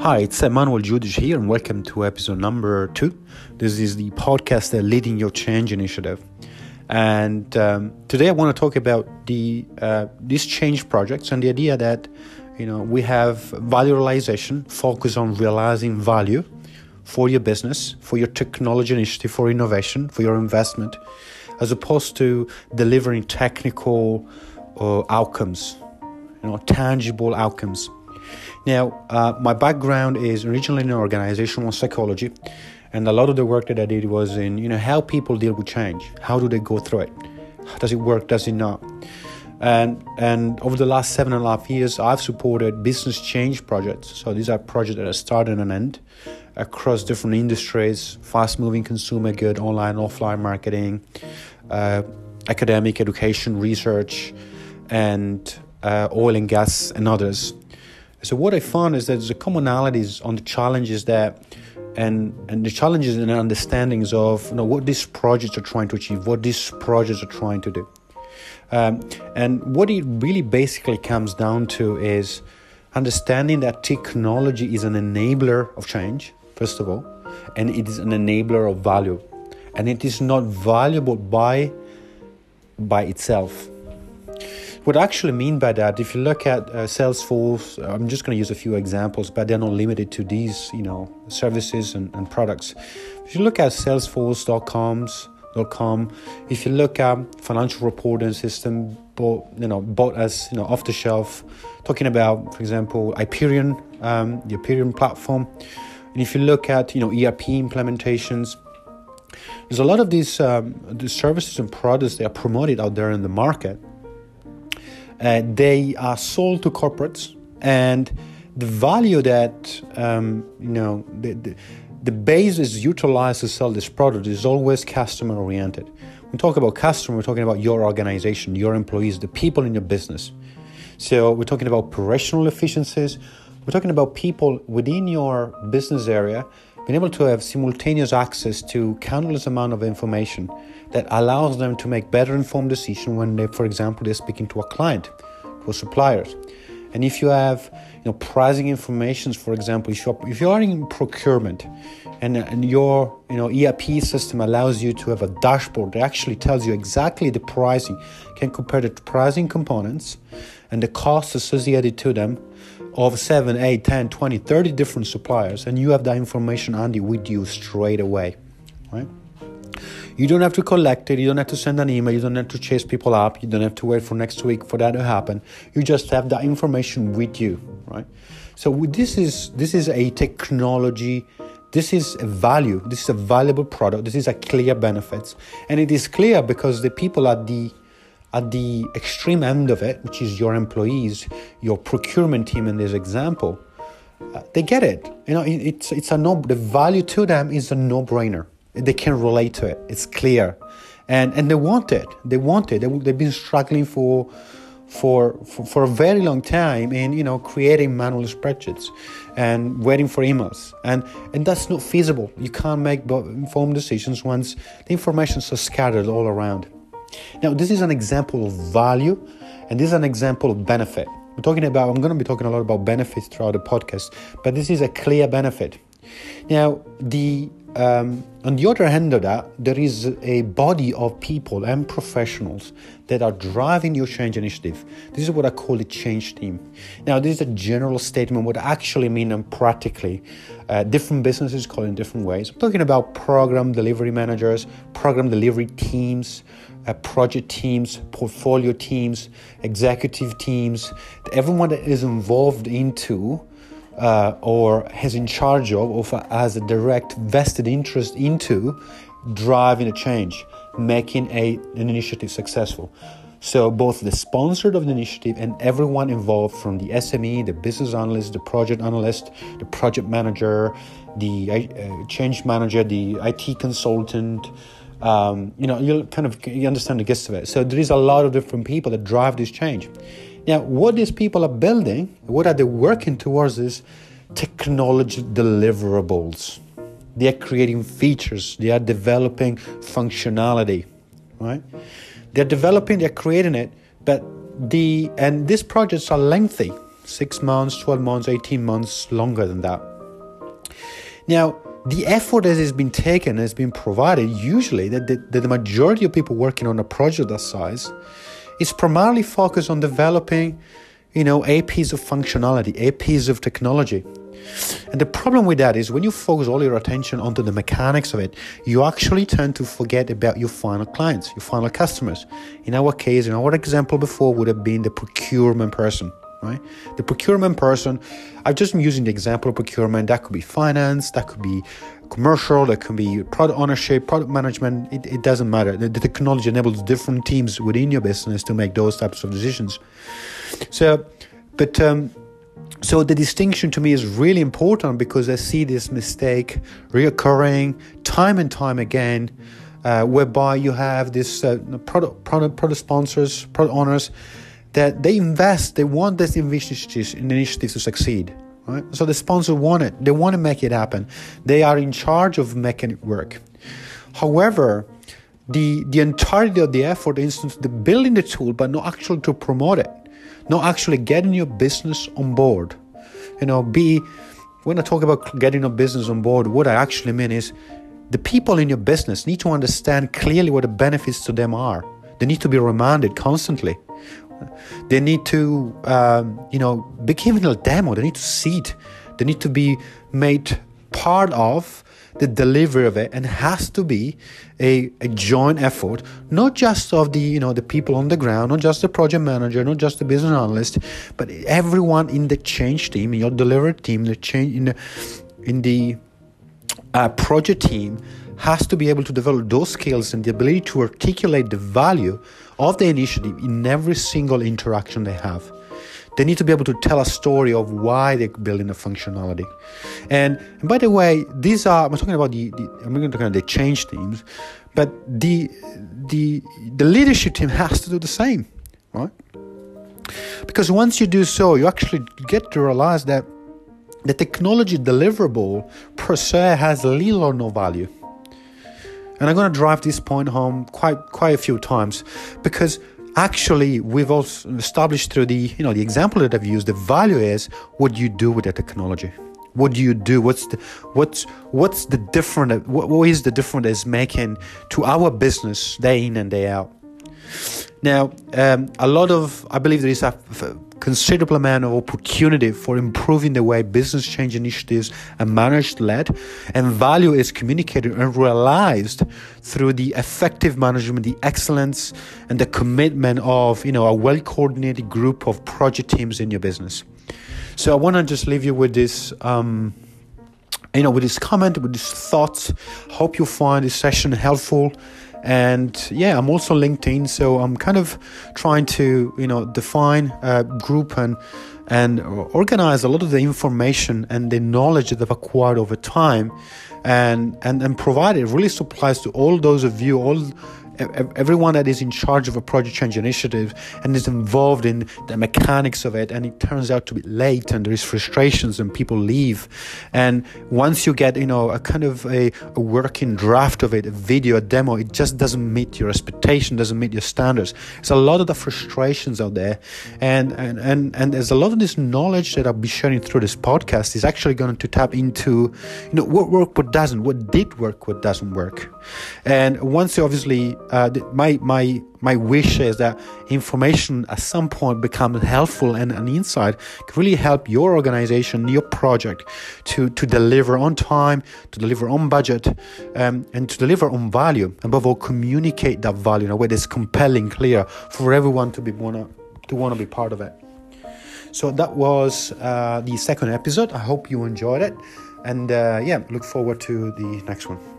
Hi, it's Emmanuel Judish here, and welcome to episode number two. This is the podcast that Leading Your Change initiative. And um, today I want to talk about the uh, these change projects and the idea that you know we have value realization, focus on realizing value for your business, for your technology initiative, for innovation, for your investment, as opposed to delivering technical uh, outcomes, you know, tangible outcomes. Now, uh, my background is originally in organizational psychology, and a lot of the work that I did was in you know how people deal with change. How do they go through it? Does it work? Does it not? And and over the last seven and a half years, I've supported business change projects. So these are projects that are start and end across different industries: fast-moving consumer good, online, offline marketing, uh, academic education, research, and uh, oil and gas, and others. So what I found is that there's a commonalities on the challenges that and and the challenges and understandings of you know what these projects are trying to achieve, what these projects are trying to do. Um, and what it really basically comes down to is understanding that technology is an enabler of change, first of all, and it is an enabler of value. And it is not valuable by by itself what I actually mean by that, if you look at uh, Salesforce, I'm just going to use a few examples, but they're not limited to these, you know, services and, and products. If you look at Salesforce.com's.com, if you look at financial reporting system, bought, you know, bought as you know off the shelf, talking about, for example, Hyperion, um, the Hyperion platform, and if you look at you know ERP implementations, there's a lot of these um, the services and products that are promoted out there in the market uh, they are sold to corporates, and the value that um, you know the, the, the base is utilized to sell this product is always customer oriented. When we talk about customer, we're talking about your organization, your employees, the people in your business. So we're talking about operational efficiencies. We're talking about people within your business area being able to have simultaneous access to countless amount of information that allows them to make better informed decisions when they, for example, they're speaking to a client, to a suppliers. And if you have, you know, pricing information, for example, if you're, if you are in procurement and, and your, you know, ERP system allows you to have a dashboard that actually tells you exactly the pricing, can compare the pricing components and the costs associated to them of 7, 8, 10, 20, 30 different suppliers, and you have that information handy with you straight away, right? You don't have to collect it, you don't have to send an email, you don't have to chase people up, you don't have to wait for next week for that to happen. You just have that information with you, right? So this is this is a technology. This is a value. This is a valuable product. This is a clear benefits. And it is clear because the people at the at the extreme end of it, which is your employees, your procurement team in this example, uh, they get it. You know, it, it's it's a no. The value to them is a no-brainer. They can relate to it. It's clear, and and they want it. They want it. They, they've been struggling for. For, for, for a very long time in you know creating manual spreadsheets and waiting for emails and and that's not feasible you can't make informed decisions once the information is scattered all around now, this is an example of value and this is an example of benefit. We're talking about, I'm going to be talking a lot about benefits throughout the podcast, but this is a clear benefit. Now, the um, on the other hand of that, there is a body of people and professionals that are driving your change initiative. This is what I call the change team. Now, this is a general statement. What I actually mean and practically, uh, different businesses call it in different ways. I'm talking about program delivery managers, program delivery teams, uh, project teams, portfolio teams, executive teams, everyone that is involved into uh, or has in charge of or has a direct vested interest into driving a change, making a, an initiative successful. So both the sponsor of the initiative and everyone involved from the SME, the business analyst, the project analyst, the project manager, the uh, change manager, the IT consultant, um, you know, you'll kind of you understand the gist of it. So there is a lot of different people that drive this change. Now, what these people are building, what are they working towards is technology deliverables. They are creating features, they are developing functionality, right? They're developing, they're creating it, but the and these projects are lengthy, six months, twelve months, eighteen months, longer than that Now, the effort that has been taken has been provided usually that the, that the majority of people working on a project that size is primarily focused on developing you know a of functionality a of technology and the problem with that is when you focus all your attention onto the mechanics of it, you actually tend to forget about your final clients, your final customers. In our case, in our example before, would have been the procurement person right? The procurement person, I'm just been using the example of procurement. That could be finance, that could be commercial, that could be product ownership, product management. It, it doesn't matter. The, the, technology enables different teams within your business to make those types of decisions. So, but um, so the distinction to me is really important because I see this mistake reoccurring time and time again. Uh, whereby you have this uh, product, product, product sponsors, product owners that they invest, they want this initiative, initiative to succeed. Right? So the sponsor want it, they want to make it happen. They are in charge of making it work. However, the the entirety of the effort, instance, the building the tool, but not actually to promote it, not actually getting your business on board. You know, be when I talk about getting a business on board, what I actually mean is the people in your business need to understand clearly what the benefits to them are. They need to be reminded constantly. They need to, um, you know, be given a demo. They need to see it. They need to be made part of the delivery of it and has to be a, a joint effort not just of the you know the people on the ground not just the project manager not just the business analyst but everyone in the change team in your delivery team the change in the in the uh, project team has to be able to develop those skills and the ability to articulate the value of the initiative in every single interaction they have. They need to be able to tell a story of why they're building a functionality. And, and by the way, these are I'm talking about the, the I'm going to talk about the change teams, but the the the leadership team has to do the same, right? Because once you do so, you actually get to realize that the technology deliverable per se has little or no value. And I'm going to drive this point home quite quite a few times because actually we've also established through the you know the example that I've used the value is what do you do with the technology. What do you do? What's the what's what's the different what, what is the difference it's making to our business day in and day out? Now, um, a lot of I believe there is a considerable amount of opportunity for improving the way business change initiatives are managed, led, and value is communicated and realized through the effective management, the excellence, and the commitment of you know a well coordinated group of project teams in your business. So I want to just leave you with this. Um, you know, with this comment, with these thoughts, hope you find this session helpful and yeah i'm also linkedin so i'm kind of trying to you know define a group and and organize a lot of the information and the knowledge that i've acquired over time and and and provide it really supplies to all those of you all everyone that is in charge of a project change initiative and is involved in the mechanics of it and it turns out to be late and there is frustrations and people leave. And once you get you know a kind of a, a working draft of it a video a demo it just doesn't meet your expectation doesn't meet your standards. There's a lot of the frustrations out there. And and and, and there's a lot of this knowledge that i'll be sharing through this podcast is actually going to tap into you know what worked what doesn't what did work what doesn't work. And once you obviously uh, my my my wish is that information at some point becomes helpful and an insight can really help your organization, your project, to to deliver on time, to deliver on budget, um, and to deliver on value. Above all, communicate that value in a way that's compelling, clear for everyone to be wanna to want to be part of it. So that was uh, the second episode. I hope you enjoyed it, and uh, yeah, look forward to the next one.